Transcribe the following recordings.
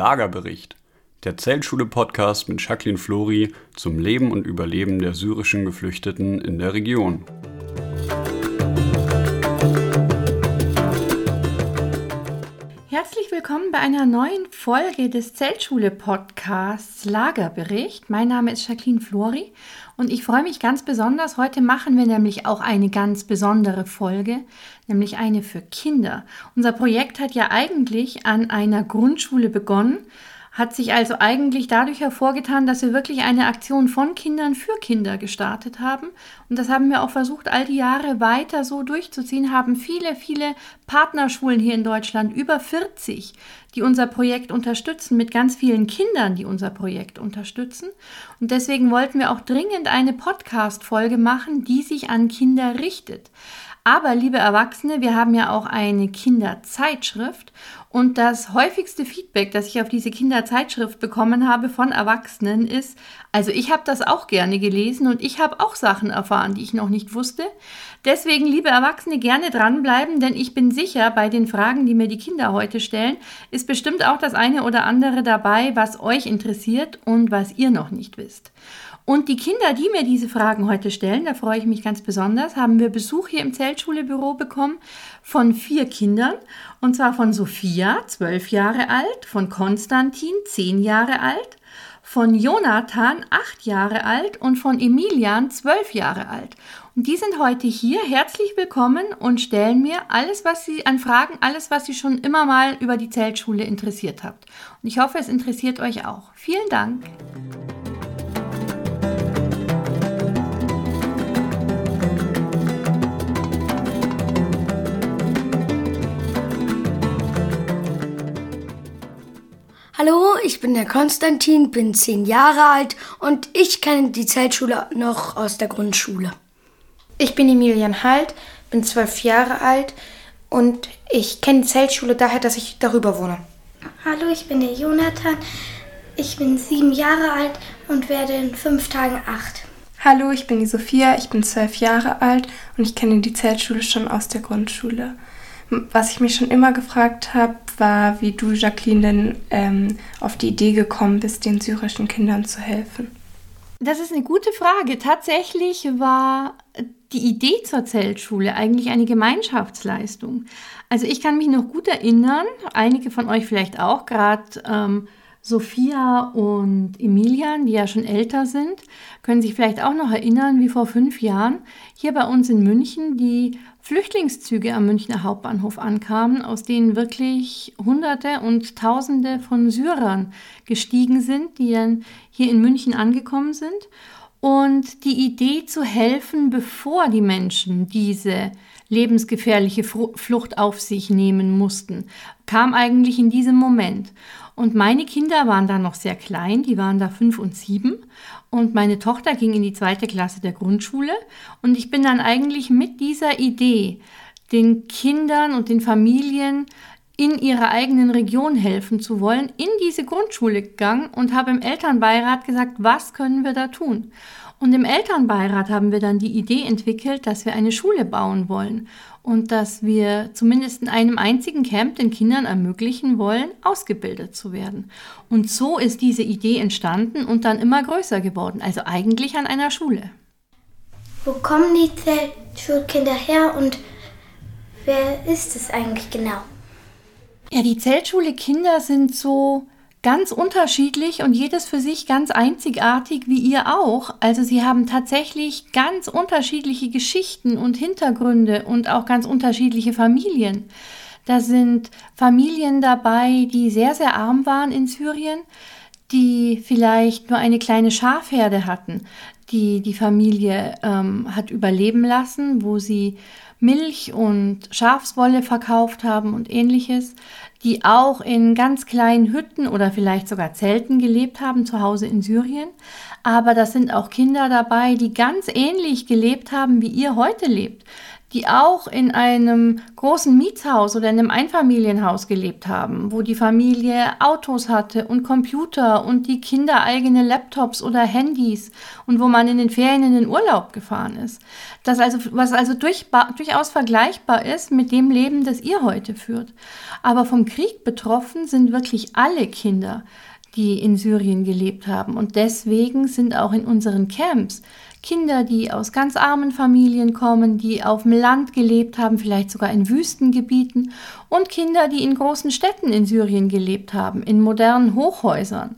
Lagerbericht, der Zeltschule-Podcast mit Jacqueline Flori zum Leben und Überleben der syrischen Geflüchteten in der Region. Herzlich willkommen bei einer neuen Folge des Zeltschule-Podcasts Lagerbericht. Mein Name ist Jacqueline Flori und ich freue mich ganz besonders. Heute machen wir nämlich auch eine ganz besondere Folge, nämlich eine für Kinder. Unser Projekt hat ja eigentlich an einer Grundschule begonnen hat sich also eigentlich dadurch hervorgetan, dass wir wirklich eine Aktion von Kindern für Kinder gestartet haben. Und das haben wir auch versucht, all die Jahre weiter so durchzuziehen, haben viele, viele Partnerschulen hier in Deutschland, über 40, die unser Projekt unterstützen, mit ganz vielen Kindern, die unser Projekt unterstützen. Und deswegen wollten wir auch dringend eine Podcast-Folge machen, die sich an Kinder richtet. Aber liebe Erwachsene, wir haben ja auch eine Kinderzeitschrift und das häufigste Feedback, das ich auf diese Kinderzeitschrift bekommen habe von Erwachsenen ist, also ich habe das auch gerne gelesen und ich habe auch Sachen erfahren, die ich noch nicht wusste. Deswegen, liebe Erwachsene, gerne dranbleiben, denn ich bin sicher, bei den Fragen, die mir die Kinder heute stellen, ist bestimmt auch das eine oder andere dabei, was euch interessiert und was ihr noch nicht wisst. Und die Kinder, die mir diese Fragen heute stellen, da freue ich mich ganz besonders, haben wir Besuch hier im Zeltschulebüro bekommen von vier Kindern. Und zwar von Sophia, zwölf Jahre alt, von Konstantin, zehn Jahre alt, von Jonathan, acht Jahre alt und von Emilian, zwölf Jahre alt. Und die sind heute hier. Herzlich willkommen und stellen mir alles, was Sie an Fragen, alles, was Sie schon immer mal über die Zeltschule interessiert habt. Und ich hoffe, es interessiert euch auch. Vielen Dank. Hallo, ich bin der Konstantin, bin zehn Jahre alt und ich kenne die Zeltschule noch aus der Grundschule. Ich bin Emilian Halt, bin zwölf Jahre alt und ich kenne die Zeltschule daher, dass ich darüber wohne. Hallo, ich bin der Jonathan. Ich bin sieben Jahre alt und werde in fünf Tagen acht. Hallo, ich bin die Sophia, ich bin zwölf Jahre alt und ich kenne die Zeltschule schon aus der Grundschule. Was ich mich schon immer gefragt habe, war, wie du, Jacqueline, denn ähm, auf die Idee gekommen bist, den syrischen Kindern zu helfen. Das ist eine gute Frage. Tatsächlich war die Idee zur Zeltschule eigentlich eine Gemeinschaftsleistung. Also ich kann mich noch gut erinnern, einige von euch vielleicht auch, gerade ähm, Sophia und Emilian, die ja schon älter sind, können sich vielleicht auch noch erinnern, wie vor fünf Jahren hier bei uns in München die Flüchtlingszüge am Münchner Hauptbahnhof ankamen, aus denen wirklich Hunderte und Tausende von Syrern gestiegen sind, die dann hier in München angekommen sind. Und die Idee zu helfen, bevor die Menschen diese lebensgefährliche Flucht auf sich nehmen mussten, kam eigentlich in diesem Moment. Und meine Kinder waren da noch sehr klein, die waren da fünf und sieben. Und meine Tochter ging in die zweite Klasse der Grundschule. Und ich bin dann eigentlich mit dieser Idee, den Kindern und den Familien in ihrer eigenen Region helfen zu wollen, in diese Grundschule gegangen und habe im Elternbeirat gesagt, was können wir da tun? Und im Elternbeirat haben wir dann die Idee entwickelt, dass wir eine Schule bauen wollen und dass wir zumindest in einem einzigen Camp den Kindern ermöglichen wollen, ausgebildet zu werden. Und so ist diese Idee entstanden und dann immer größer geworden, also eigentlich an einer Schule. Wo kommen die Zeltschulkinder her und wer ist es eigentlich genau? Ja, die Zeltschule Kinder sind so ganz unterschiedlich und jedes für sich ganz einzigartig wie ihr auch. Also sie haben tatsächlich ganz unterschiedliche Geschichten und Hintergründe und auch ganz unterschiedliche Familien. Da sind Familien dabei, die sehr, sehr arm waren in Syrien, die vielleicht nur eine kleine Schafherde hatten, die die Familie ähm, hat überleben lassen, wo sie Milch und Schafswolle verkauft haben und ähnliches die auch in ganz kleinen Hütten oder vielleicht sogar Zelten gelebt haben, zu Hause in Syrien. Aber das sind auch Kinder dabei, die ganz ähnlich gelebt haben, wie ihr heute lebt, die auch in einem großen Mietshaus oder in einem Einfamilienhaus gelebt haben, wo die Familie Autos hatte und Computer und die Kinder eigene Laptops oder Handys und wo man in den Ferien in den Urlaub gefahren ist. Das also, was also durch, durchaus vergleichbar ist mit dem Leben, das ihr heute führt. Aber vom Krieg betroffen sind wirklich alle Kinder, die in Syrien gelebt haben. Und deswegen sind auch in unseren Camps Kinder, die aus ganz armen Familien kommen, die auf dem Land gelebt haben, vielleicht sogar in Wüstengebieten, und Kinder, die in großen Städten in Syrien gelebt haben, in modernen Hochhäusern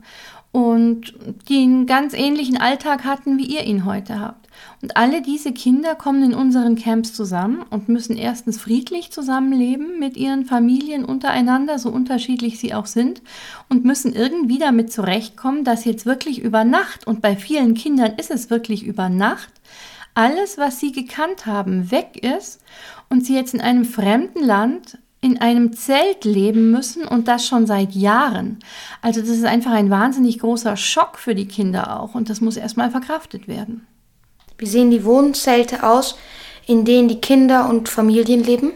und die einen ganz ähnlichen Alltag hatten, wie ihr ihn heute habt. Und alle diese Kinder kommen in unseren Camps zusammen und müssen erstens friedlich zusammenleben mit ihren Familien untereinander, so unterschiedlich sie auch sind, und müssen irgendwie damit zurechtkommen, dass jetzt wirklich über Nacht, und bei vielen Kindern ist es wirklich über Nacht, alles, was sie gekannt haben, weg ist und sie jetzt in einem fremden Land in einem Zelt leben müssen und das schon seit Jahren. Also das ist einfach ein wahnsinnig großer Schock für die Kinder auch und das muss erstmal verkraftet werden. Wie sehen die Wohnzelte aus, in denen die Kinder und Familien leben?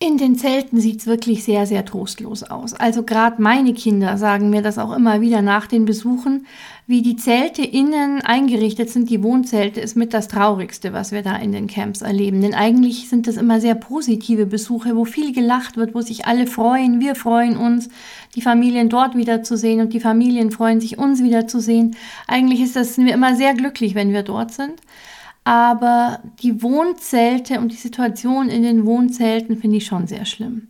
In den Zelten sieht es wirklich sehr, sehr trostlos aus. Also gerade meine Kinder sagen mir das auch immer wieder nach den Besuchen, wie die Zelte innen eingerichtet sind. Die Wohnzelte ist mit das Traurigste, was wir da in den Camps erleben. Denn eigentlich sind das immer sehr positive Besuche, wo viel gelacht wird, wo sich alle freuen. Wir freuen uns, die Familien dort wiederzusehen und die Familien freuen sich, uns wiederzusehen. Eigentlich ist das, sind wir immer sehr glücklich, wenn wir dort sind. Aber die Wohnzelte und die Situation in den Wohnzelten finde ich schon sehr schlimm.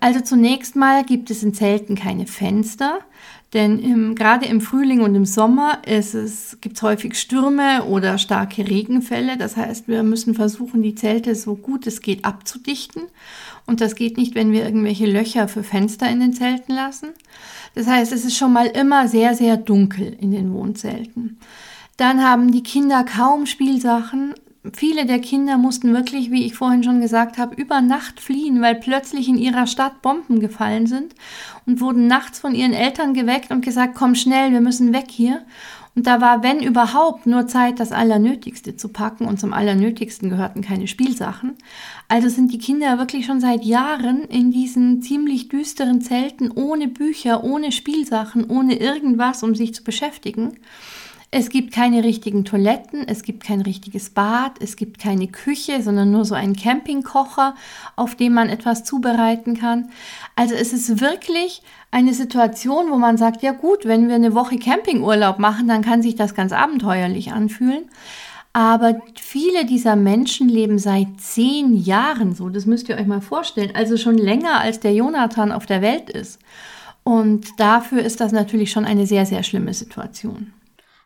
Also zunächst mal gibt es in Zelten keine Fenster, denn im, gerade im Frühling und im Sommer gibt es häufig Stürme oder starke Regenfälle. Das heißt, wir müssen versuchen, die Zelte so gut es geht abzudichten. Und das geht nicht, wenn wir irgendwelche Löcher für Fenster in den Zelten lassen. Das heißt, es ist schon mal immer sehr, sehr dunkel in den Wohnzelten. Dann haben die Kinder kaum Spielsachen. Viele der Kinder mussten wirklich, wie ich vorhin schon gesagt habe, über Nacht fliehen, weil plötzlich in ihrer Stadt Bomben gefallen sind und wurden nachts von ihren Eltern geweckt und gesagt, komm schnell, wir müssen weg hier. Und da war, wenn überhaupt, nur Zeit, das Allernötigste zu packen. Und zum Allernötigsten gehörten keine Spielsachen. Also sind die Kinder wirklich schon seit Jahren in diesen ziemlich düsteren Zelten ohne Bücher, ohne Spielsachen, ohne irgendwas, um sich zu beschäftigen. Es gibt keine richtigen Toiletten, es gibt kein richtiges Bad, es gibt keine Küche, sondern nur so einen Campingkocher, auf dem man etwas zubereiten kann. Also es ist wirklich eine Situation, wo man sagt, ja gut, wenn wir eine Woche Campingurlaub machen, dann kann sich das ganz abenteuerlich anfühlen. Aber viele dieser Menschen leben seit zehn Jahren so. Das müsst ihr euch mal vorstellen. Also schon länger als der Jonathan auf der Welt ist. Und dafür ist das natürlich schon eine sehr, sehr schlimme Situation.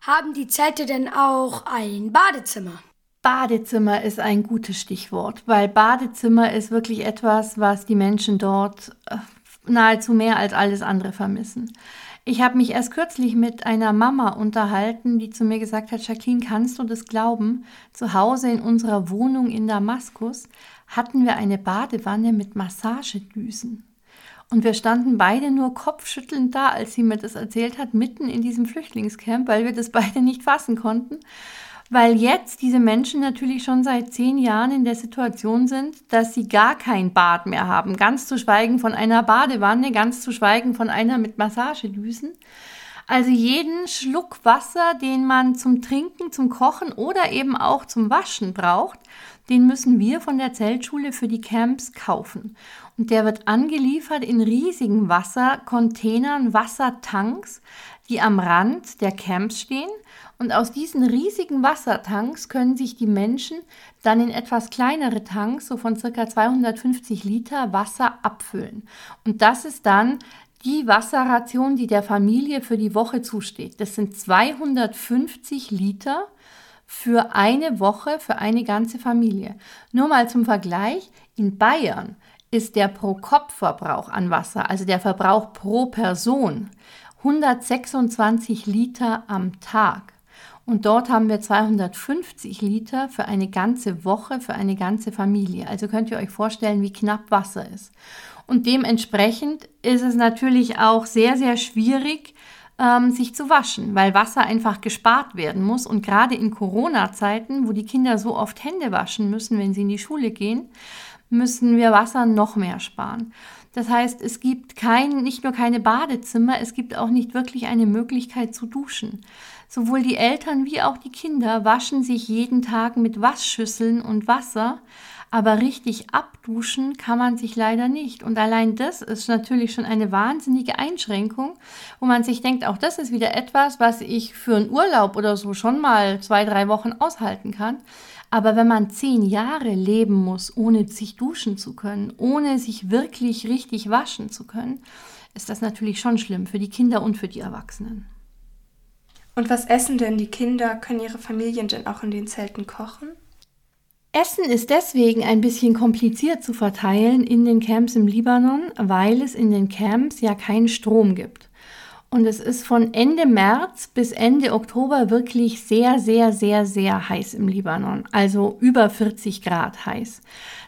Haben die Zelte denn auch ein Badezimmer? Badezimmer ist ein gutes Stichwort, weil Badezimmer ist wirklich etwas, was die Menschen dort äh, nahezu mehr als alles andere vermissen. Ich habe mich erst kürzlich mit einer Mama unterhalten, die zu mir gesagt hat, Jacqueline, kannst du das glauben? Zu Hause in unserer Wohnung in Damaskus hatten wir eine Badewanne mit Massagedüsen. Und wir standen beide nur kopfschüttelnd da, als sie mir das erzählt hat, mitten in diesem Flüchtlingscamp, weil wir das beide nicht fassen konnten. Weil jetzt diese Menschen natürlich schon seit zehn Jahren in der Situation sind, dass sie gar kein Bad mehr haben. Ganz zu schweigen von einer Badewanne, ganz zu schweigen von einer mit Massagedüsen. Also jeden Schluck Wasser, den man zum Trinken, zum Kochen oder eben auch zum Waschen braucht, den müssen wir von der Zeltschule für die Camps kaufen. Und der wird angeliefert in riesigen Wassercontainern, Wassertanks, die am Rand der Camps stehen. Und aus diesen riesigen Wassertanks können sich die Menschen dann in etwas kleinere Tanks, so von circa 250 Liter Wasser abfüllen. Und das ist dann die Wasserration, die der Familie für die Woche zusteht. Das sind 250 Liter für eine Woche, für eine ganze Familie. Nur mal zum Vergleich, in Bayern ist der Pro-Kopf-Verbrauch an Wasser, also der Verbrauch pro Person, 126 Liter am Tag. Und dort haben wir 250 Liter für eine ganze Woche, für eine ganze Familie. Also könnt ihr euch vorstellen, wie knapp Wasser ist. Und dementsprechend ist es natürlich auch sehr, sehr schwierig, ähm, sich zu waschen, weil Wasser einfach gespart werden muss. Und gerade in Corona-Zeiten, wo die Kinder so oft Hände waschen müssen, wenn sie in die Schule gehen, müssen wir Wasser noch mehr sparen. Das heißt, es gibt kein, nicht nur keine Badezimmer, es gibt auch nicht wirklich eine Möglichkeit zu duschen. Sowohl die Eltern wie auch die Kinder waschen sich jeden Tag mit Waschschüsseln und Wasser, aber richtig abduschen kann man sich leider nicht. Und allein das ist natürlich schon eine wahnsinnige Einschränkung, wo man sich denkt, auch das ist wieder etwas, was ich für einen Urlaub oder so schon mal zwei, drei Wochen aushalten kann. Aber wenn man zehn Jahre leben muss, ohne sich duschen zu können, ohne sich wirklich richtig waschen zu können, ist das natürlich schon schlimm für die Kinder und für die Erwachsenen. Und was essen denn die Kinder? Können ihre Familien denn auch in den Zelten kochen? Essen ist deswegen ein bisschen kompliziert zu verteilen in den Camps im Libanon, weil es in den Camps ja keinen Strom gibt. Und es ist von Ende März bis Ende Oktober wirklich sehr, sehr, sehr, sehr heiß im Libanon. Also über 40 Grad heiß.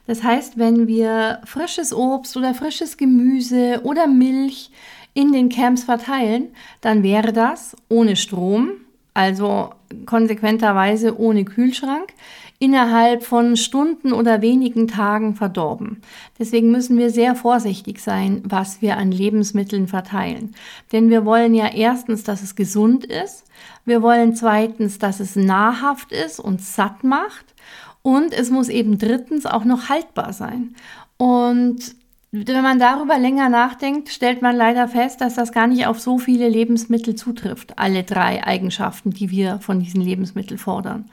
Das heißt, wenn wir frisches Obst oder frisches Gemüse oder Milch in den Camps verteilen, dann wäre das ohne Strom, also konsequenterweise ohne Kühlschrank, innerhalb von Stunden oder wenigen Tagen verdorben. Deswegen müssen wir sehr vorsichtig sein, was wir an Lebensmitteln verteilen. Denn wir wollen ja erstens, dass es gesund ist. Wir wollen zweitens, dass es nahrhaft ist und satt macht. Und es muss eben drittens auch noch haltbar sein. Und wenn man darüber länger nachdenkt, stellt man leider fest, dass das gar nicht auf so viele Lebensmittel zutrifft, alle drei Eigenschaften, die wir von diesen Lebensmitteln fordern.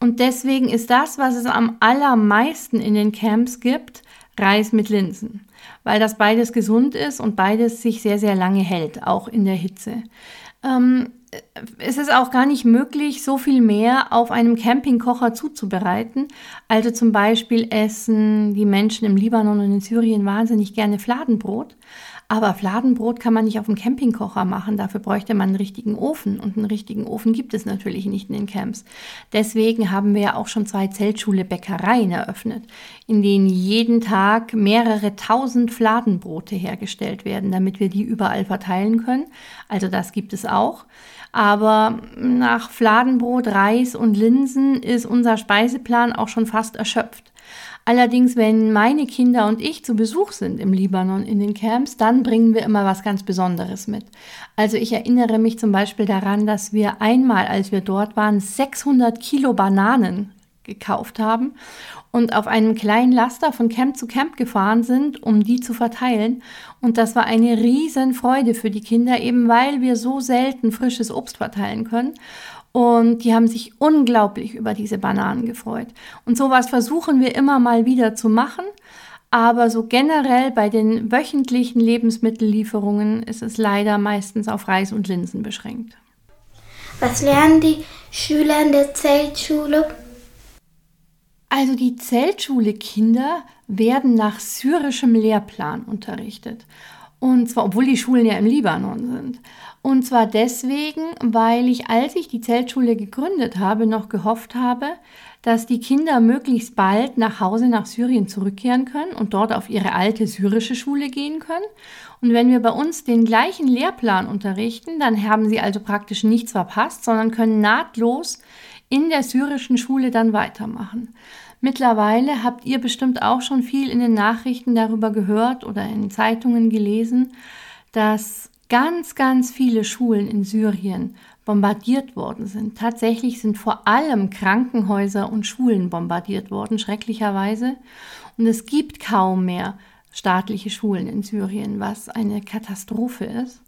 Und deswegen ist das, was es am allermeisten in den Camps gibt, Reis mit Linsen, weil das beides gesund ist und beides sich sehr, sehr lange hält, auch in der Hitze. Ähm, es ist auch gar nicht möglich, so viel mehr auf einem Campingkocher zuzubereiten. Also zum Beispiel essen die Menschen im Libanon und in Syrien wahnsinnig gerne Fladenbrot. Aber Fladenbrot kann man nicht auf dem Campingkocher machen. Dafür bräuchte man einen richtigen Ofen. Und einen richtigen Ofen gibt es natürlich nicht in den Camps. Deswegen haben wir ja auch schon zwei Zeltschule-Bäckereien eröffnet, in denen jeden Tag mehrere tausend Fladenbrote hergestellt werden, damit wir die überall verteilen können. Also das gibt es auch. Aber nach Fladenbrot, Reis und Linsen ist unser Speiseplan auch schon fast erschöpft. Allerdings, wenn meine Kinder und ich zu Besuch sind im Libanon in den Camps, dann bringen wir immer was ganz Besonderes mit. Also ich erinnere mich zum Beispiel daran, dass wir einmal, als wir dort waren, 600 Kilo Bananen gekauft haben und auf einem kleinen Laster von Camp zu Camp gefahren sind, um die zu verteilen. Und das war eine riesen Freude für die Kinder, eben weil wir so selten frisches Obst verteilen können. Und die haben sich unglaublich über diese Bananen gefreut. Und sowas versuchen wir immer mal wieder zu machen. Aber so generell bei den wöchentlichen Lebensmittellieferungen ist es leider meistens auf Reis und Linsen beschränkt. Was lernen die Schüler in der Zeltschule? Also die Zeltschule-Kinder werden nach syrischem Lehrplan unterrichtet. Und zwar, obwohl die Schulen ja im Libanon sind. Und zwar deswegen, weil ich, als ich die Zeltschule gegründet habe, noch gehofft habe, dass die Kinder möglichst bald nach Hause nach Syrien zurückkehren können und dort auf ihre alte syrische Schule gehen können. Und wenn wir bei uns den gleichen Lehrplan unterrichten, dann haben sie also praktisch nichts verpasst, sondern können nahtlos in der syrischen Schule dann weitermachen. Mittlerweile habt ihr bestimmt auch schon viel in den Nachrichten darüber gehört oder in Zeitungen gelesen, dass ganz, ganz viele Schulen in Syrien bombardiert worden sind. Tatsächlich sind vor allem Krankenhäuser und Schulen bombardiert worden, schrecklicherweise. Und es gibt kaum mehr staatliche Schulen in Syrien, was eine Katastrophe ist.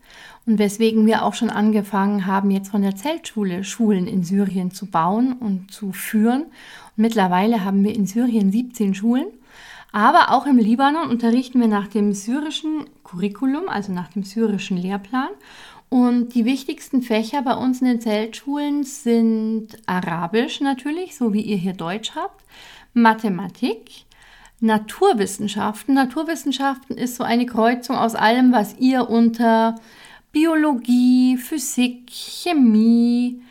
Und weswegen wir auch schon angefangen haben, jetzt von der Zeltschule Schulen in Syrien zu bauen und zu führen. Und mittlerweile haben wir in Syrien 17 Schulen. Aber auch im Libanon unterrichten wir nach dem syrischen Curriculum, also nach dem syrischen Lehrplan. Und die wichtigsten Fächer bei uns in den Zeltschulen sind Arabisch natürlich, so wie ihr hier Deutsch habt, Mathematik, Naturwissenschaften. Naturwissenschaften ist so eine Kreuzung aus allem, was ihr unter Biologie, Physik, Chemie,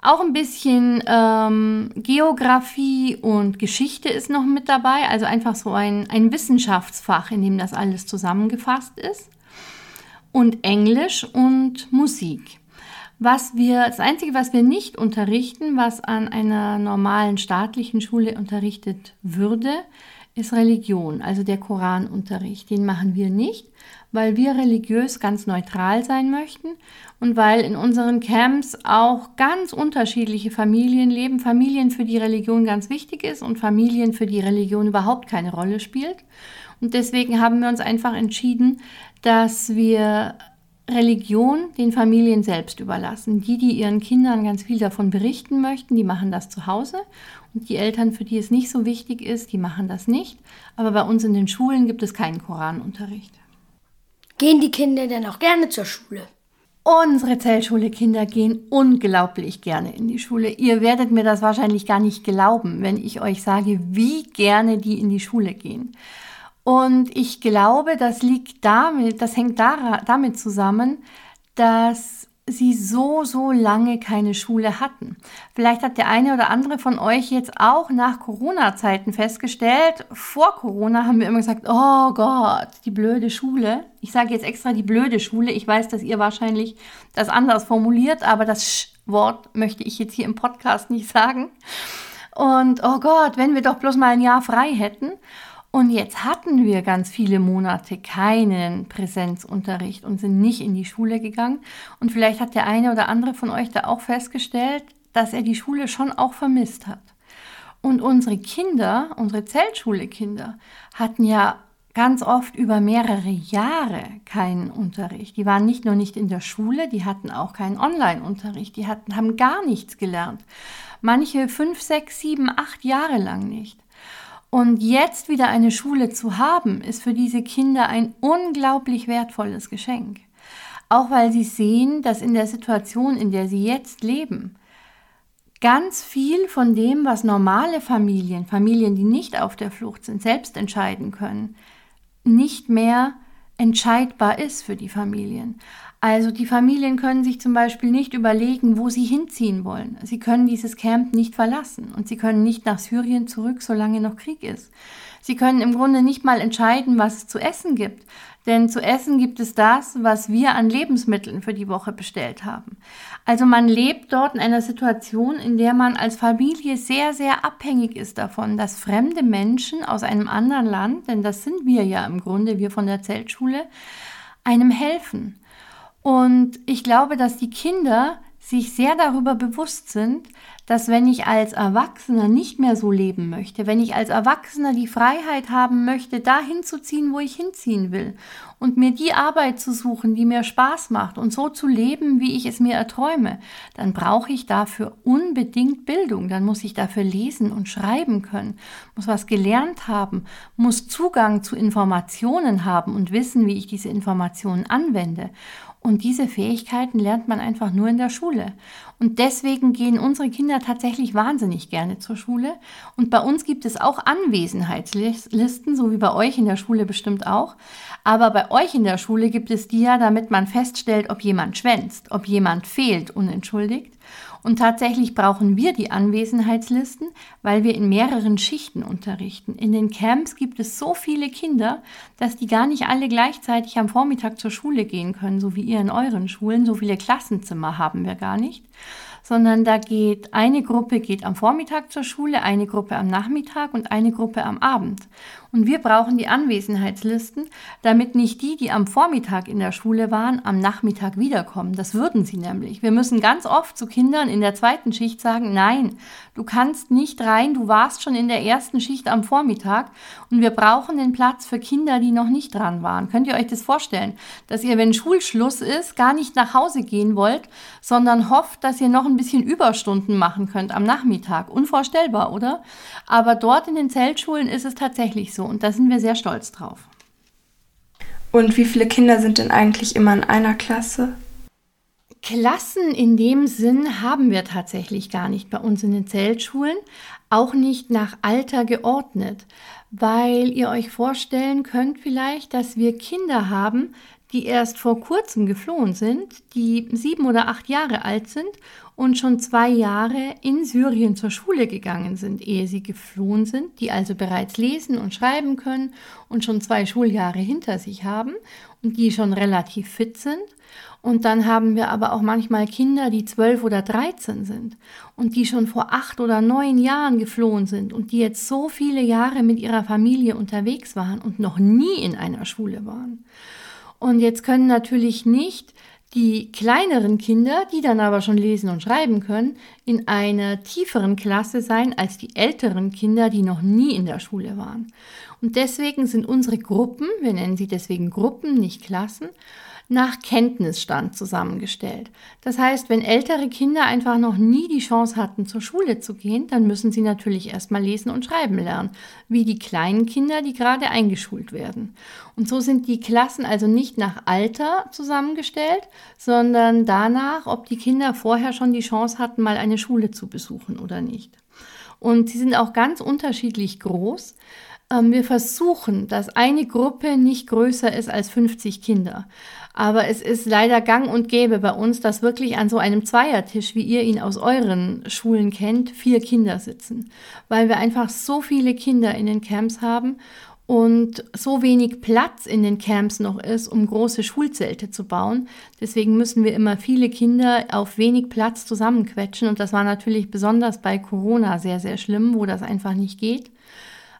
auch ein bisschen ähm, Geografie und Geschichte ist noch mit dabei, also einfach so ein, ein Wissenschaftsfach, in dem das alles zusammengefasst ist. und Englisch und Musik. Was wir, das Einzige, was wir nicht unterrichten, was an einer normalen staatlichen Schule unterrichtet würde, ist Religion, also der Koranunterricht. Den machen wir nicht, weil wir religiös ganz neutral sein möchten und weil in unseren Camps auch ganz unterschiedliche Familien leben. Familien, für die Religion ganz wichtig ist und Familien, für die Religion überhaupt keine Rolle spielt. Und deswegen haben wir uns einfach entschieden, dass wir Religion den Familien selbst überlassen. Die, die ihren Kindern ganz viel davon berichten möchten, die machen das zu Hause. Und die Eltern, für die es nicht so wichtig ist, die machen das nicht. Aber bei uns in den Schulen gibt es keinen Koranunterricht. Gehen die Kinder denn auch gerne zur Schule? Unsere Zeltschule-Kinder gehen unglaublich gerne in die Schule. Ihr werdet mir das wahrscheinlich gar nicht glauben, wenn ich euch sage, wie gerne die in die Schule gehen. Und ich glaube, das liegt damit, das hängt damit zusammen, dass sie so, so lange keine Schule hatten. Vielleicht hat der eine oder andere von euch jetzt auch nach Corona-Zeiten festgestellt, vor Corona haben wir immer gesagt, oh Gott, die blöde Schule. Ich sage jetzt extra die blöde Schule. Ich weiß, dass ihr wahrscheinlich das anders formuliert, aber das Wort möchte ich jetzt hier im Podcast nicht sagen. Und oh Gott, wenn wir doch bloß mal ein Jahr frei hätten. Und jetzt hatten wir ganz viele Monate keinen Präsenzunterricht und sind nicht in die Schule gegangen. Und vielleicht hat der eine oder andere von euch da auch festgestellt, dass er die Schule schon auch vermisst hat. Und unsere Kinder, unsere Zeltschule-Kinder, hatten ja ganz oft über mehrere Jahre keinen Unterricht. Die waren nicht nur nicht in der Schule, die hatten auch keinen Online-Unterricht, die hatten, haben gar nichts gelernt. Manche fünf, sechs, sieben, acht Jahre lang nicht. Und jetzt wieder eine Schule zu haben, ist für diese Kinder ein unglaublich wertvolles Geschenk. Auch weil sie sehen, dass in der Situation, in der sie jetzt leben, ganz viel von dem, was normale Familien, Familien, die nicht auf der Flucht sind, selbst entscheiden können, nicht mehr entscheidbar ist für die Familien. Also die Familien können sich zum Beispiel nicht überlegen, wo sie hinziehen wollen. Sie können dieses Camp nicht verlassen und sie können nicht nach Syrien zurück, solange noch Krieg ist. Sie können im Grunde nicht mal entscheiden, was es zu essen gibt. Denn zu essen gibt es das, was wir an Lebensmitteln für die Woche bestellt haben. Also man lebt dort in einer Situation, in der man als Familie sehr, sehr abhängig ist davon, dass fremde Menschen aus einem anderen Land, denn das sind wir ja im Grunde, wir von der Zeltschule, einem helfen. Und ich glaube, dass die Kinder sich sehr darüber bewusst sind, dass wenn ich als Erwachsener nicht mehr so leben möchte, wenn ich als Erwachsener die Freiheit haben möchte, dahin zu ziehen, wo ich hinziehen will und mir die Arbeit zu suchen, die mir Spaß macht und so zu leben, wie ich es mir erträume, dann brauche ich dafür unbedingt Bildung. Dann muss ich dafür lesen und schreiben können, muss was gelernt haben, muss Zugang zu Informationen haben und wissen, wie ich diese Informationen anwende. Und diese Fähigkeiten lernt man einfach nur in der Schule. Und deswegen gehen unsere Kinder tatsächlich wahnsinnig gerne zur Schule. Und bei uns gibt es auch Anwesenheitslisten, so wie bei euch in der Schule bestimmt auch. Aber bei euch in der Schule gibt es die ja, damit man feststellt, ob jemand schwänzt, ob jemand fehlt, unentschuldigt. Und tatsächlich brauchen wir die Anwesenheitslisten, weil wir in mehreren Schichten unterrichten. In den Camps gibt es so viele Kinder, dass die gar nicht alle gleichzeitig am Vormittag zur Schule gehen können, so wie ihr in euren Schulen. So viele Klassenzimmer haben wir gar nicht sondern da geht eine Gruppe geht am Vormittag zur Schule, eine Gruppe am Nachmittag und eine Gruppe am Abend. Und wir brauchen die Anwesenheitslisten, damit nicht die, die am Vormittag in der Schule waren, am Nachmittag wiederkommen. Das würden sie nämlich. Wir müssen ganz oft zu Kindern in der zweiten Schicht sagen, nein, du kannst nicht rein, du warst schon in der ersten Schicht am Vormittag und wir brauchen den Platz für Kinder, die noch nicht dran waren. Könnt ihr euch das vorstellen, dass ihr, wenn Schulschluss ist, gar nicht nach Hause gehen wollt, sondern hofft, dass ihr noch ein bisschen Überstunden machen könnt am Nachmittag? Unvorstellbar, oder? Aber dort in den Zeltschulen ist es tatsächlich so so und da sind wir sehr stolz drauf. Und wie viele Kinder sind denn eigentlich immer in einer Klasse? Klassen in dem Sinn haben wir tatsächlich gar nicht bei uns in den Zeltschulen, auch nicht nach Alter geordnet, weil ihr euch vorstellen könnt vielleicht, dass wir Kinder haben, die erst vor kurzem geflohen sind, die sieben oder acht Jahre alt sind und schon zwei Jahre in Syrien zur Schule gegangen sind, ehe sie geflohen sind, die also bereits lesen und schreiben können und schon zwei Schuljahre hinter sich haben und die schon relativ fit sind. Und dann haben wir aber auch manchmal Kinder, die zwölf oder dreizehn sind und die schon vor acht oder neun Jahren geflohen sind und die jetzt so viele Jahre mit ihrer Familie unterwegs waren und noch nie in einer Schule waren. Und jetzt können natürlich nicht die kleineren Kinder, die dann aber schon lesen und schreiben können, in einer tieferen Klasse sein als die älteren Kinder, die noch nie in der Schule waren. Und deswegen sind unsere Gruppen, wir nennen sie deswegen Gruppen, nicht Klassen, nach Kenntnisstand zusammengestellt. Das heißt, wenn ältere Kinder einfach noch nie die Chance hatten, zur Schule zu gehen, dann müssen sie natürlich erstmal lesen und schreiben lernen, wie die kleinen Kinder, die gerade eingeschult werden. Und so sind die Klassen also nicht nach Alter zusammengestellt, sondern danach, ob die Kinder vorher schon die Chance hatten, mal eine Schule zu besuchen oder nicht. Und sie sind auch ganz unterschiedlich groß. Ähm, wir versuchen, dass eine Gruppe nicht größer ist als 50 Kinder. Aber es ist leider gang und gäbe bei uns, dass wirklich an so einem Zweiertisch, wie ihr ihn aus euren Schulen kennt, vier Kinder sitzen. Weil wir einfach so viele Kinder in den Camps haben und so wenig Platz in den Camps noch ist, um große Schulzelte zu bauen. Deswegen müssen wir immer viele Kinder auf wenig Platz zusammenquetschen. Und das war natürlich besonders bei Corona sehr, sehr schlimm, wo das einfach nicht geht.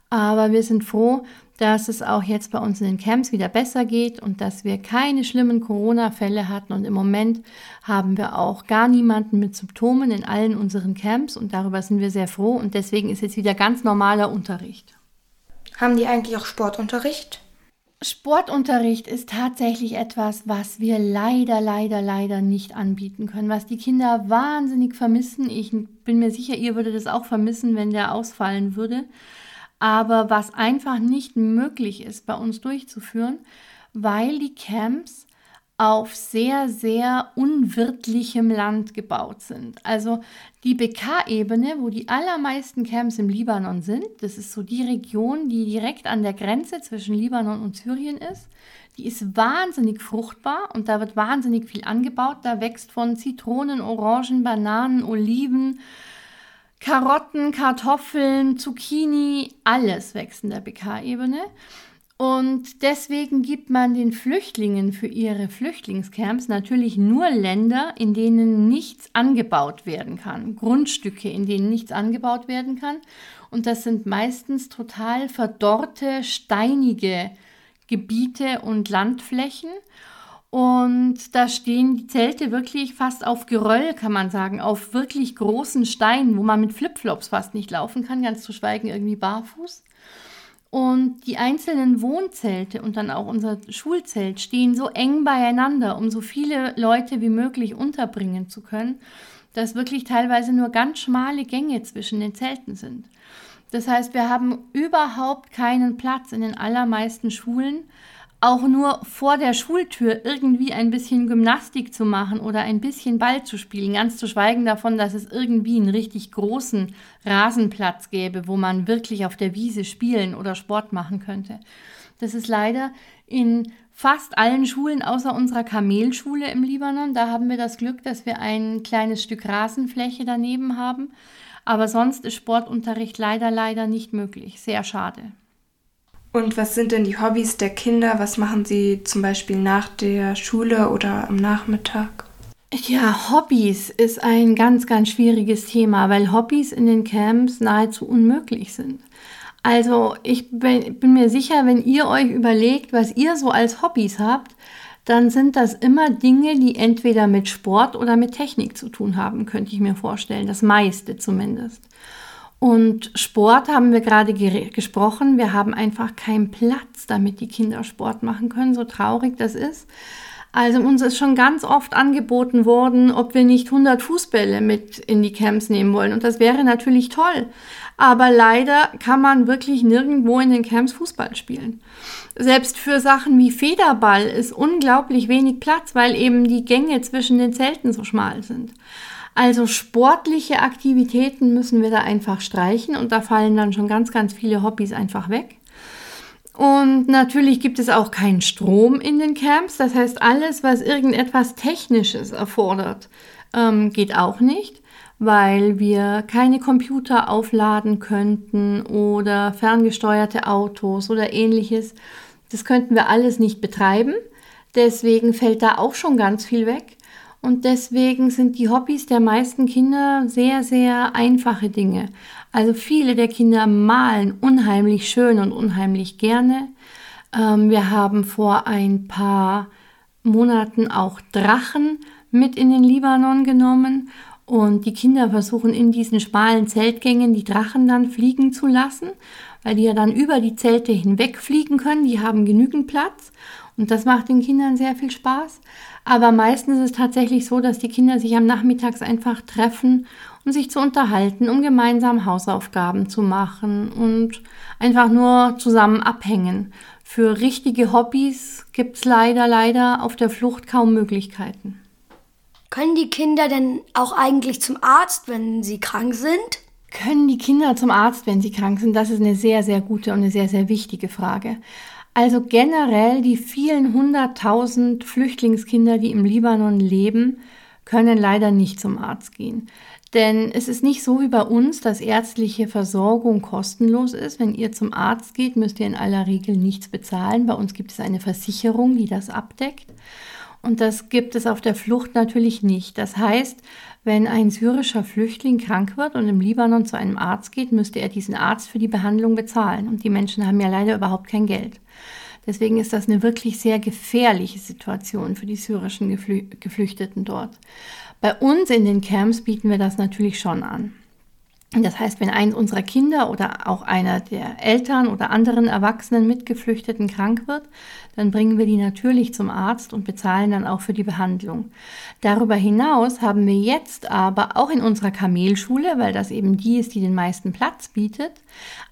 Aber wir sind froh, dass es auch jetzt bei uns in den Camps wieder besser geht und dass wir keine schlimmen Corona-Fälle hatten. Und im Moment haben wir auch gar niemanden mit Symptomen in allen unseren Camps und darüber sind wir sehr froh. Und deswegen ist jetzt wieder ganz normaler Unterricht. Haben die eigentlich auch Sportunterricht? Sportunterricht ist tatsächlich etwas, was wir leider, leider, leider nicht anbieten können, was die Kinder wahnsinnig vermissen. Ich bin mir sicher, ihr würdet es auch vermissen, wenn der ausfallen würde aber was einfach nicht möglich ist bei uns durchzuführen, weil die Camps auf sehr, sehr unwirtlichem Land gebaut sind. Also die BK-Ebene, wo die allermeisten Camps im Libanon sind, das ist so die Region, die direkt an der Grenze zwischen Libanon und Syrien ist, die ist wahnsinnig fruchtbar und da wird wahnsinnig viel angebaut. Da wächst von Zitronen, Orangen, Bananen, Oliven, Karotten, Kartoffeln, Zucchini, alles wächst in der BK-Ebene. Und deswegen gibt man den Flüchtlingen für ihre Flüchtlingscamps natürlich nur Länder, in denen nichts angebaut werden kann. Grundstücke, in denen nichts angebaut werden kann. Und das sind meistens total verdorrte, steinige Gebiete und Landflächen. Und da stehen die Zelte wirklich fast auf Geröll, kann man sagen, auf wirklich großen Steinen, wo man mit Flipflops fast nicht laufen kann, ganz zu schweigen irgendwie barfuß. Und die einzelnen Wohnzelte und dann auch unser Schulzelt stehen so eng beieinander, um so viele Leute wie möglich unterbringen zu können, dass wirklich teilweise nur ganz schmale Gänge zwischen den Zelten sind. Das heißt, wir haben überhaupt keinen Platz in den allermeisten Schulen, auch nur vor der Schultür irgendwie ein bisschen Gymnastik zu machen oder ein bisschen Ball zu spielen, ganz zu schweigen davon, dass es irgendwie einen richtig großen Rasenplatz gäbe, wo man wirklich auf der Wiese spielen oder Sport machen könnte. Das ist leider in fast allen Schulen außer unserer Kamelschule im Libanon. Da haben wir das Glück, dass wir ein kleines Stück Rasenfläche daneben haben. Aber sonst ist Sportunterricht leider, leider nicht möglich. Sehr schade. Und was sind denn die Hobbys der Kinder? Was machen sie zum Beispiel nach der Schule oder am Nachmittag? Ja, Hobbys ist ein ganz, ganz schwieriges Thema, weil Hobbys in den Camps nahezu unmöglich sind. Also ich bin, bin mir sicher, wenn ihr euch überlegt, was ihr so als Hobbys habt, dann sind das immer Dinge, die entweder mit Sport oder mit Technik zu tun haben, könnte ich mir vorstellen. Das meiste zumindest. Und Sport haben wir gerade gesprochen. Wir haben einfach keinen Platz, damit die Kinder Sport machen können, so traurig das ist. Also uns ist schon ganz oft angeboten worden, ob wir nicht 100 Fußbälle mit in die Camps nehmen wollen. Und das wäre natürlich toll. Aber leider kann man wirklich nirgendwo in den Camps Fußball spielen. Selbst für Sachen wie Federball ist unglaublich wenig Platz, weil eben die Gänge zwischen den Zelten so schmal sind. Also sportliche Aktivitäten müssen wir da einfach streichen und da fallen dann schon ganz, ganz viele Hobbys einfach weg. Und natürlich gibt es auch keinen Strom in den Camps. Das heißt, alles, was irgendetwas Technisches erfordert, ähm, geht auch nicht, weil wir keine Computer aufladen könnten oder ferngesteuerte Autos oder ähnliches. Das könnten wir alles nicht betreiben. Deswegen fällt da auch schon ganz viel weg. Und deswegen sind die Hobbys der meisten Kinder sehr, sehr einfache Dinge. Also viele der Kinder malen unheimlich schön und unheimlich gerne. Ähm, wir haben vor ein paar Monaten auch Drachen mit in den Libanon genommen und die Kinder versuchen in diesen schmalen Zeltgängen die Drachen dann fliegen zu lassen, weil die ja dann über die Zelte hinweg fliegen können. Die haben genügend Platz und das macht den Kindern sehr viel Spaß. Aber meistens ist es tatsächlich so, dass die Kinder sich am Nachmittags einfach treffen, um sich zu unterhalten, um gemeinsam Hausaufgaben zu machen und einfach nur zusammen abhängen. Für richtige Hobbys gibt es leider, leider auf der Flucht kaum Möglichkeiten. Können die Kinder denn auch eigentlich zum Arzt, wenn sie krank sind? Können die Kinder zum Arzt, wenn sie krank sind? Das ist eine sehr, sehr gute und eine sehr, sehr wichtige Frage. Also generell die vielen hunderttausend Flüchtlingskinder, die im Libanon leben, können leider nicht zum Arzt gehen. Denn es ist nicht so wie bei uns, dass ärztliche Versorgung kostenlos ist. Wenn ihr zum Arzt geht, müsst ihr in aller Regel nichts bezahlen. Bei uns gibt es eine Versicherung, die das abdeckt. Und das gibt es auf der Flucht natürlich nicht. Das heißt, wenn ein syrischer Flüchtling krank wird und im Libanon zu einem Arzt geht, müsste er diesen Arzt für die Behandlung bezahlen. Und die Menschen haben ja leider überhaupt kein Geld. Deswegen ist das eine wirklich sehr gefährliche Situation für die syrischen Geflü Geflüchteten dort. Bei uns in den Camps bieten wir das natürlich schon an. Das heißt, wenn eins unserer Kinder oder auch einer der Eltern oder anderen erwachsenen Mitgeflüchteten krank wird, dann bringen wir die natürlich zum Arzt und bezahlen dann auch für die Behandlung. Darüber hinaus haben wir jetzt aber auch in unserer Kamelschule, weil das eben die ist, die den meisten Platz bietet,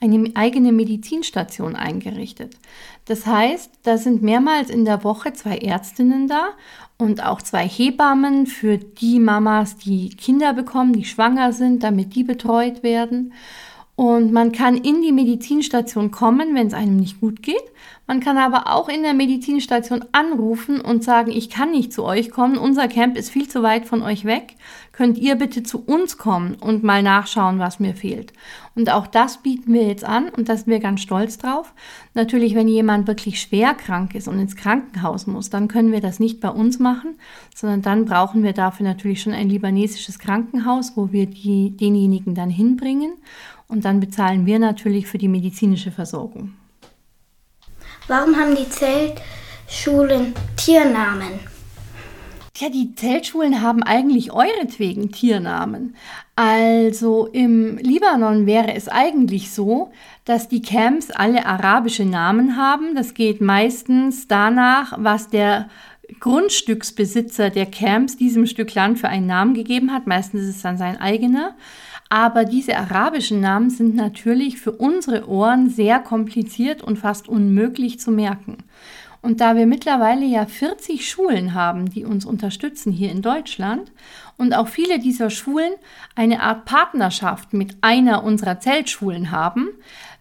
eine eigene Medizinstation eingerichtet. Das heißt, da sind mehrmals in der Woche zwei Ärztinnen da und auch zwei Hebammen für die Mamas, die Kinder bekommen, die schwanger sind, damit die betreut werden. Und man kann in die Medizinstation kommen, wenn es einem nicht gut geht. Man kann aber auch in der Medizinstation anrufen und sagen, ich kann nicht zu euch kommen, unser Camp ist viel zu weit von euch weg. Könnt ihr bitte zu uns kommen und mal nachschauen, was mir fehlt? Und auch das bieten wir jetzt an und da sind wir ganz stolz drauf. Natürlich, wenn jemand wirklich schwer krank ist und ins Krankenhaus muss, dann können wir das nicht bei uns machen, sondern dann brauchen wir dafür natürlich schon ein libanesisches Krankenhaus, wo wir die, denjenigen dann hinbringen und dann bezahlen wir natürlich für die medizinische Versorgung. Warum haben die Zeltschulen Tiernamen? Ja, die Zeltschulen haben eigentlich euretwegen Tiernamen. Also im Libanon wäre es eigentlich so, dass die Camps alle arabische Namen haben. Das geht meistens danach, was der Grundstücksbesitzer der Camps diesem Stück Land für einen Namen gegeben hat. Meistens ist es dann sein eigener. Aber diese arabischen Namen sind natürlich für unsere Ohren sehr kompliziert und fast unmöglich zu merken. Und da wir mittlerweile ja 40 Schulen haben, die uns unterstützen hier in Deutschland und auch viele dieser Schulen eine Art Partnerschaft mit einer unserer Zeltschulen haben,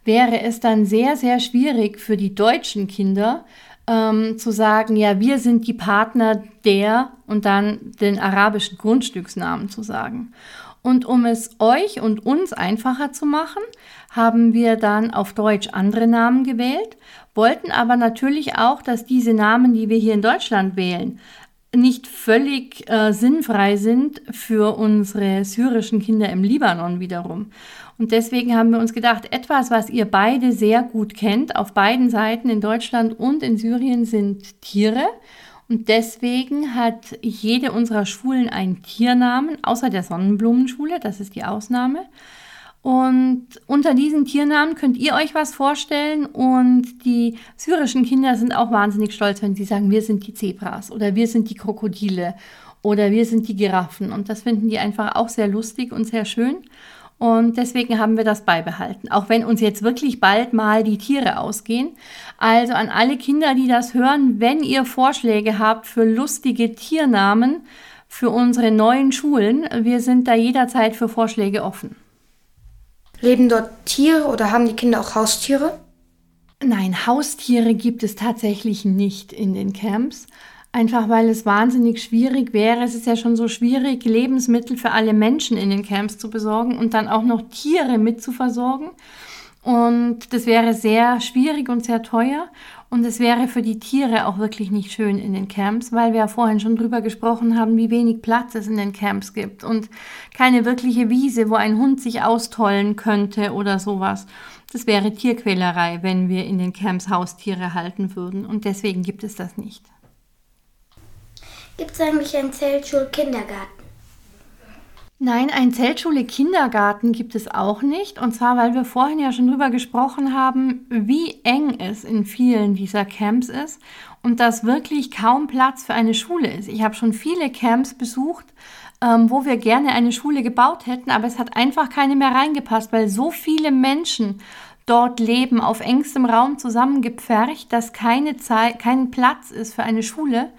wäre es dann sehr, sehr schwierig für die deutschen Kinder ähm, zu sagen, ja, wir sind die Partner der und dann den arabischen Grundstücksnamen zu sagen. Und um es euch und uns einfacher zu machen, haben wir dann auf Deutsch andere Namen gewählt, wollten aber natürlich auch, dass diese Namen, die wir hier in Deutschland wählen, nicht völlig äh, sinnfrei sind für unsere syrischen Kinder im Libanon wiederum. Und deswegen haben wir uns gedacht, etwas, was ihr beide sehr gut kennt, auf beiden Seiten in Deutschland und in Syrien, sind Tiere. Und deswegen hat jede unserer Schulen einen Tiernamen, außer der Sonnenblumenschule, das ist die Ausnahme. Und unter diesen Tiernamen könnt ihr euch was vorstellen. Und die syrischen Kinder sind auch wahnsinnig stolz, wenn sie sagen, wir sind die Zebras oder wir sind die Krokodile oder wir sind die Giraffen. Und das finden die einfach auch sehr lustig und sehr schön. Und deswegen haben wir das beibehalten, auch wenn uns jetzt wirklich bald mal die Tiere ausgehen. Also an alle Kinder, die das hören, wenn ihr Vorschläge habt für lustige Tiernamen für unsere neuen Schulen, wir sind da jederzeit für Vorschläge offen. Leben dort Tiere oder haben die Kinder auch Haustiere? Nein, Haustiere gibt es tatsächlich nicht in den Camps. Einfach weil es wahnsinnig schwierig wäre. Es ist ja schon so schwierig, Lebensmittel für alle Menschen in den Camps zu besorgen und dann auch noch Tiere mit zu versorgen. Und das wäre sehr schwierig und sehr teuer. Und es wäre für die Tiere auch wirklich nicht schön in den Camps, weil wir ja vorhin schon drüber gesprochen haben, wie wenig Platz es in den Camps gibt und keine wirkliche Wiese, wo ein Hund sich austollen könnte oder sowas. Das wäre Tierquälerei, wenn wir in den Camps Haustiere halten würden. Und deswegen gibt es das nicht. Gibt es eigentlich einen Zeltschul-Kindergarten? Nein, ein Zeltschule-Kindergarten gibt es auch nicht. Und zwar, weil wir vorhin ja schon drüber gesprochen haben, wie eng es in vielen dieser Camps ist und dass wirklich kaum Platz für eine Schule ist. Ich habe schon viele Camps besucht, ähm, wo wir gerne eine Schule gebaut hätten, aber es hat einfach keine mehr reingepasst, weil so viele Menschen dort leben, auf engstem Raum zusammengepfercht, dass keine Zeit, kein Platz ist für eine Schule.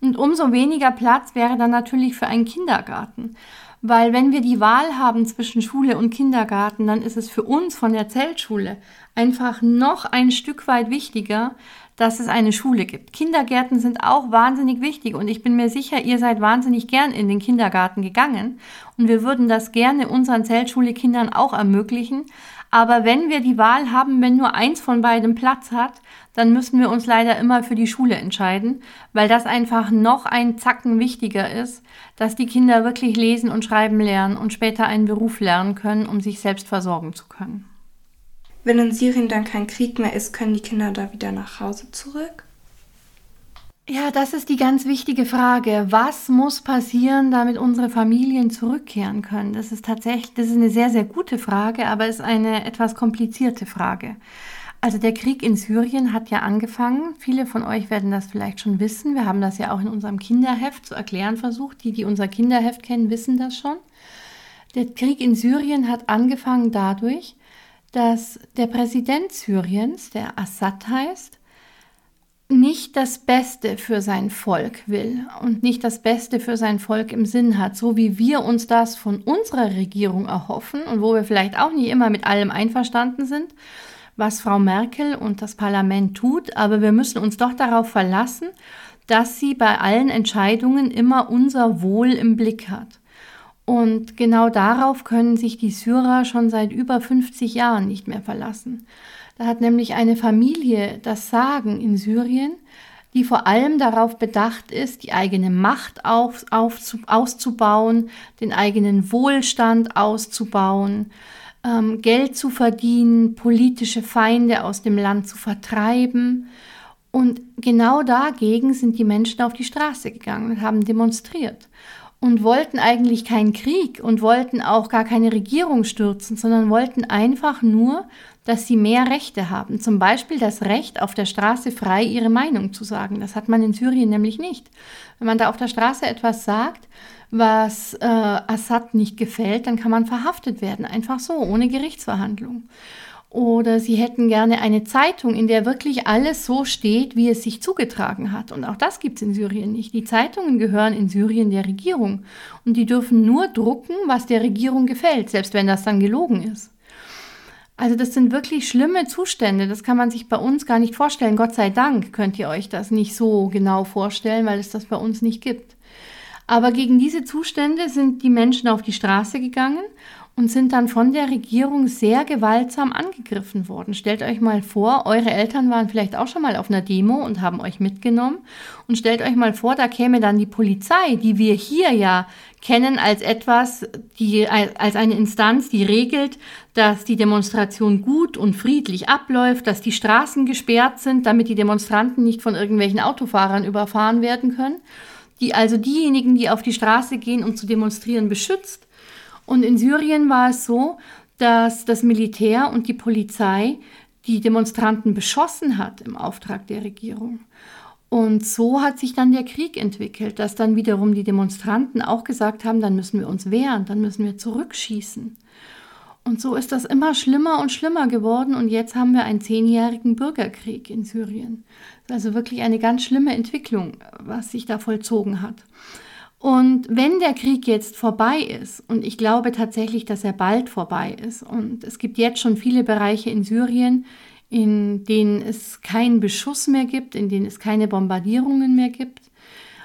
Und umso weniger Platz wäre dann natürlich für einen Kindergarten. Weil wenn wir die Wahl haben zwischen Schule und Kindergarten, dann ist es für uns von der Zeltschule einfach noch ein Stück weit wichtiger, dass es eine Schule gibt. Kindergärten sind auch wahnsinnig wichtig und ich bin mir sicher, ihr seid wahnsinnig gern in den Kindergarten gegangen und wir würden das gerne unseren Zeltschule-Kindern auch ermöglichen. Aber wenn wir die Wahl haben, wenn nur eins von beiden Platz hat, dann müssen wir uns leider immer für die Schule entscheiden, weil das einfach noch ein Zacken wichtiger ist, dass die Kinder wirklich lesen und schreiben lernen und später einen Beruf lernen können, um sich selbst versorgen zu können. Wenn in Syrien dann kein Krieg mehr ist, können die Kinder da wieder nach Hause zurück? Ja, das ist die ganz wichtige Frage. Was muss passieren, damit unsere Familien zurückkehren können? Das ist tatsächlich, das ist eine sehr, sehr gute Frage, aber es ist eine etwas komplizierte Frage. Also der Krieg in Syrien hat ja angefangen. Viele von euch werden das vielleicht schon wissen. Wir haben das ja auch in unserem Kinderheft zu erklären versucht. Die, die unser Kinderheft kennen, wissen das schon. Der Krieg in Syrien hat angefangen dadurch, dass der Präsident Syriens, der Assad heißt, nicht das Beste für sein Volk will und nicht das Beste für sein Volk im Sinn hat, so wie wir uns das von unserer Regierung erhoffen und wo wir vielleicht auch nicht immer mit allem einverstanden sind, was Frau Merkel und das Parlament tut, aber wir müssen uns doch darauf verlassen, dass sie bei allen Entscheidungen immer unser Wohl im Blick hat. Und genau darauf können sich die Syrer schon seit über 50 Jahren nicht mehr verlassen. Da hat nämlich eine Familie das Sagen in Syrien, die vor allem darauf bedacht ist, die eigene Macht auf, auf, auszubauen, den eigenen Wohlstand auszubauen, ähm, Geld zu verdienen, politische Feinde aus dem Land zu vertreiben. Und genau dagegen sind die Menschen auf die Straße gegangen und haben demonstriert und wollten eigentlich keinen Krieg und wollten auch gar keine Regierung stürzen, sondern wollten einfach nur, dass sie mehr Rechte haben. Zum Beispiel das Recht, auf der Straße frei ihre Meinung zu sagen. Das hat man in Syrien nämlich nicht. Wenn man da auf der Straße etwas sagt, was äh, Assad nicht gefällt, dann kann man verhaftet werden. Einfach so, ohne Gerichtsverhandlung. Oder sie hätten gerne eine Zeitung, in der wirklich alles so steht, wie es sich zugetragen hat. Und auch das gibt es in Syrien nicht. Die Zeitungen gehören in Syrien der Regierung. Und die dürfen nur drucken, was der Regierung gefällt, selbst wenn das dann gelogen ist. Also das sind wirklich schlimme Zustände. Das kann man sich bei uns gar nicht vorstellen. Gott sei Dank könnt ihr euch das nicht so genau vorstellen, weil es das bei uns nicht gibt. Aber gegen diese Zustände sind die Menschen auf die Straße gegangen und sind dann von der Regierung sehr gewaltsam angegriffen worden. Stellt euch mal vor, eure Eltern waren vielleicht auch schon mal auf einer Demo und haben euch mitgenommen. Und stellt euch mal vor, da käme dann die Polizei, die wir hier ja kennen als etwas, die, als eine Instanz, die regelt, dass die Demonstration gut und friedlich abläuft, dass die Straßen gesperrt sind, damit die Demonstranten nicht von irgendwelchen Autofahrern überfahren werden können. Die also diejenigen, die auf die Straße gehen, um zu demonstrieren, beschützt und in Syrien war es so, dass das Militär und die Polizei die Demonstranten beschossen hat im Auftrag der Regierung. Und so hat sich dann der Krieg entwickelt, dass dann wiederum die Demonstranten auch gesagt haben, dann müssen wir uns wehren, dann müssen wir zurückschießen. Und so ist das immer schlimmer und schlimmer geworden und jetzt haben wir einen zehnjährigen Bürgerkrieg in Syrien. Also wirklich eine ganz schlimme Entwicklung, was sich da vollzogen hat. Und wenn der Krieg jetzt vorbei ist, und ich glaube tatsächlich, dass er bald vorbei ist, und es gibt jetzt schon viele Bereiche in Syrien, in denen es keinen Beschuss mehr gibt, in denen es keine Bombardierungen mehr gibt.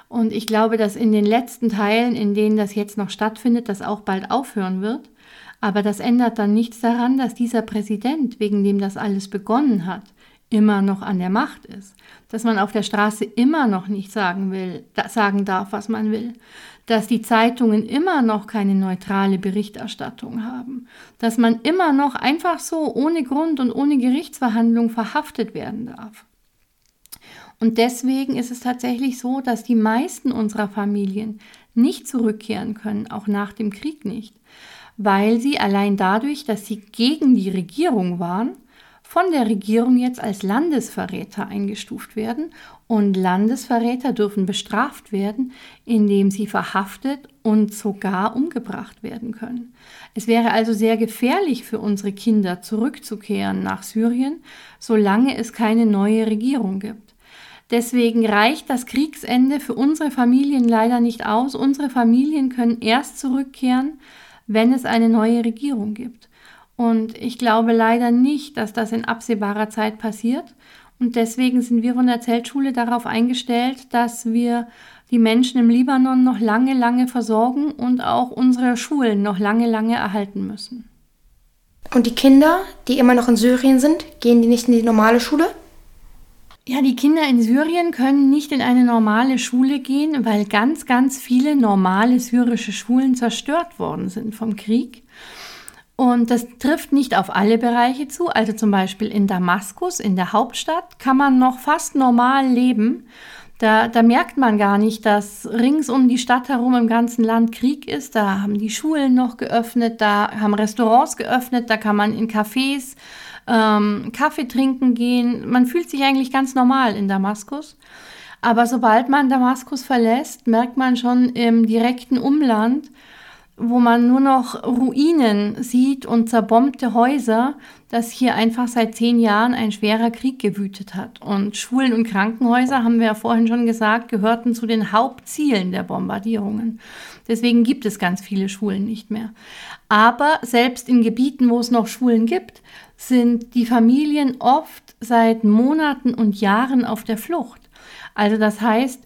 Und ich glaube, dass in den letzten Teilen, in denen das jetzt noch stattfindet, das auch bald aufhören wird. Aber das ändert dann nichts daran, dass dieser Präsident, wegen dem das alles begonnen hat, immer noch an der Macht ist, dass man auf der Straße immer noch nicht sagen will, sagen darf, was man will, dass die Zeitungen immer noch keine neutrale Berichterstattung haben, dass man immer noch einfach so ohne Grund und ohne Gerichtsverhandlung verhaftet werden darf. Und deswegen ist es tatsächlich so, dass die meisten unserer Familien nicht zurückkehren können, auch nach dem Krieg nicht, weil sie allein dadurch, dass sie gegen die Regierung waren, von der Regierung jetzt als Landesverräter eingestuft werden und Landesverräter dürfen bestraft werden, indem sie verhaftet und sogar umgebracht werden können. Es wäre also sehr gefährlich für unsere Kinder zurückzukehren nach Syrien, solange es keine neue Regierung gibt. Deswegen reicht das Kriegsende für unsere Familien leider nicht aus. Unsere Familien können erst zurückkehren, wenn es eine neue Regierung gibt. Und ich glaube leider nicht, dass das in absehbarer Zeit passiert. Und deswegen sind wir von der Zeltschule darauf eingestellt, dass wir die Menschen im Libanon noch lange, lange versorgen und auch unsere Schulen noch lange, lange erhalten müssen. Und die Kinder, die immer noch in Syrien sind, gehen die nicht in die normale Schule? Ja, die Kinder in Syrien können nicht in eine normale Schule gehen, weil ganz, ganz viele normale syrische Schulen zerstört worden sind vom Krieg. Und das trifft nicht auf alle Bereiche zu. Also zum Beispiel in Damaskus, in der Hauptstadt, kann man noch fast normal leben. Da, da merkt man gar nicht, dass rings um die Stadt herum im ganzen Land Krieg ist. Da haben die Schulen noch geöffnet, da haben Restaurants geöffnet, da kann man in Cafés ähm, Kaffee trinken gehen. Man fühlt sich eigentlich ganz normal in Damaskus. Aber sobald man Damaskus verlässt, merkt man schon im direkten Umland, wo man nur noch Ruinen sieht und zerbombte Häuser, dass hier einfach seit zehn Jahren ein schwerer Krieg gewütet hat. Und Schulen und Krankenhäuser, haben wir ja vorhin schon gesagt, gehörten zu den Hauptzielen der Bombardierungen. Deswegen gibt es ganz viele Schulen nicht mehr. Aber selbst in Gebieten, wo es noch Schulen gibt, sind die Familien oft seit Monaten und Jahren auf der Flucht. Also das heißt,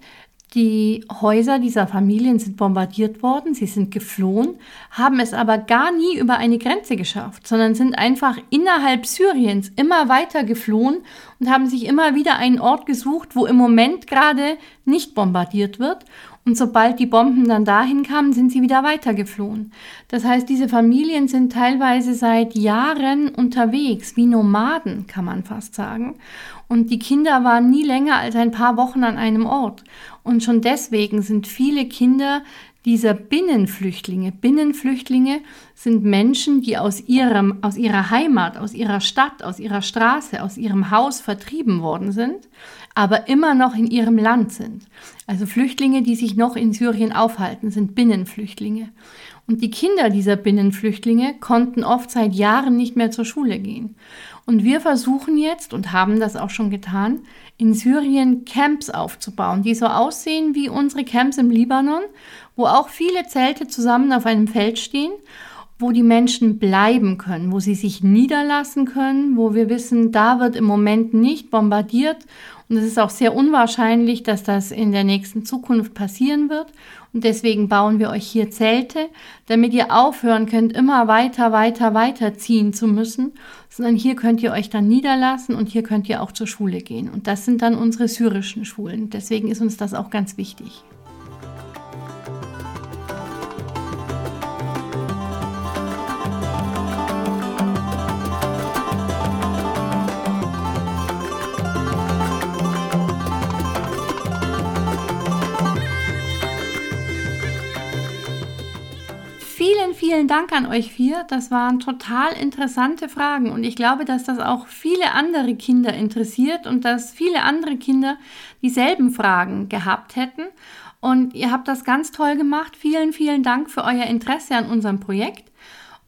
die Häuser dieser Familien sind bombardiert worden, sie sind geflohen, haben es aber gar nie über eine Grenze geschafft, sondern sind einfach innerhalb Syriens immer weiter geflohen und haben sich immer wieder einen Ort gesucht, wo im Moment gerade nicht bombardiert wird. Und sobald die Bomben dann dahin kamen, sind sie wieder weitergeflohen. Das heißt, diese Familien sind teilweise seit Jahren unterwegs, wie Nomaden, kann man fast sagen. Und die Kinder waren nie länger als ein paar Wochen an einem Ort. Und schon deswegen sind viele Kinder dieser Binnenflüchtlinge. Binnenflüchtlinge sind Menschen, die aus, ihrem, aus ihrer Heimat, aus ihrer Stadt, aus ihrer Straße, aus ihrem Haus vertrieben worden sind, aber immer noch in ihrem Land sind. Also Flüchtlinge, die sich noch in Syrien aufhalten, sind Binnenflüchtlinge. Und die Kinder dieser Binnenflüchtlinge konnten oft seit Jahren nicht mehr zur Schule gehen. Und wir versuchen jetzt und haben das auch schon getan, in Syrien Camps aufzubauen, die so aussehen wie unsere Camps im Libanon, wo auch viele Zelte zusammen auf einem Feld stehen, wo die Menschen bleiben können, wo sie sich niederlassen können, wo wir wissen, da wird im Moment nicht bombardiert und es ist auch sehr unwahrscheinlich, dass das in der nächsten Zukunft passieren wird. Und deswegen bauen wir euch hier Zelte, damit ihr aufhören könnt, immer weiter, weiter, weiter ziehen zu müssen, sondern hier könnt ihr euch dann niederlassen und hier könnt ihr auch zur Schule gehen. Und das sind dann unsere syrischen Schulen. Deswegen ist uns das auch ganz wichtig. Vielen Dank an euch vier. Das waren total interessante Fragen und ich glaube, dass das auch viele andere Kinder interessiert und dass viele andere Kinder dieselben Fragen gehabt hätten. Und ihr habt das ganz toll gemacht. Vielen, vielen Dank für euer Interesse an unserem Projekt.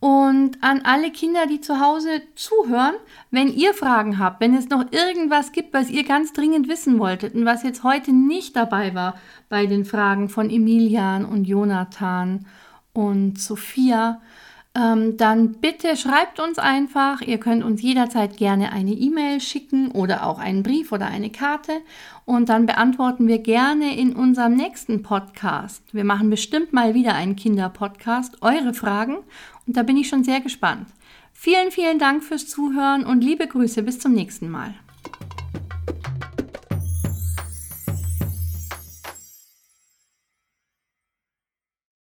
Und an alle Kinder, die zu Hause zuhören, wenn ihr Fragen habt, wenn es noch irgendwas gibt, was ihr ganz dringend wissen wolltet und was jetzt heute nicht dabei war bei den Fragen von Emilian und Jonathan und Sophia, ähm, dann bitte schreibt uns einfach. Ihr könnt uns jederzeit gerne eine E-Mail schicken oder auch einen Brief oder eine Karte. Und dann beantworten wir gerne in unserem nächsten Podcast. Wir machen bestimmt mal wieder einen Kinderpodcast, eure Fragen. Und da bin ich schon sehr gespannt. Vielen, vielen Dank fürs Zuhören und liebe Grüße. Bis zum nächsten Mal.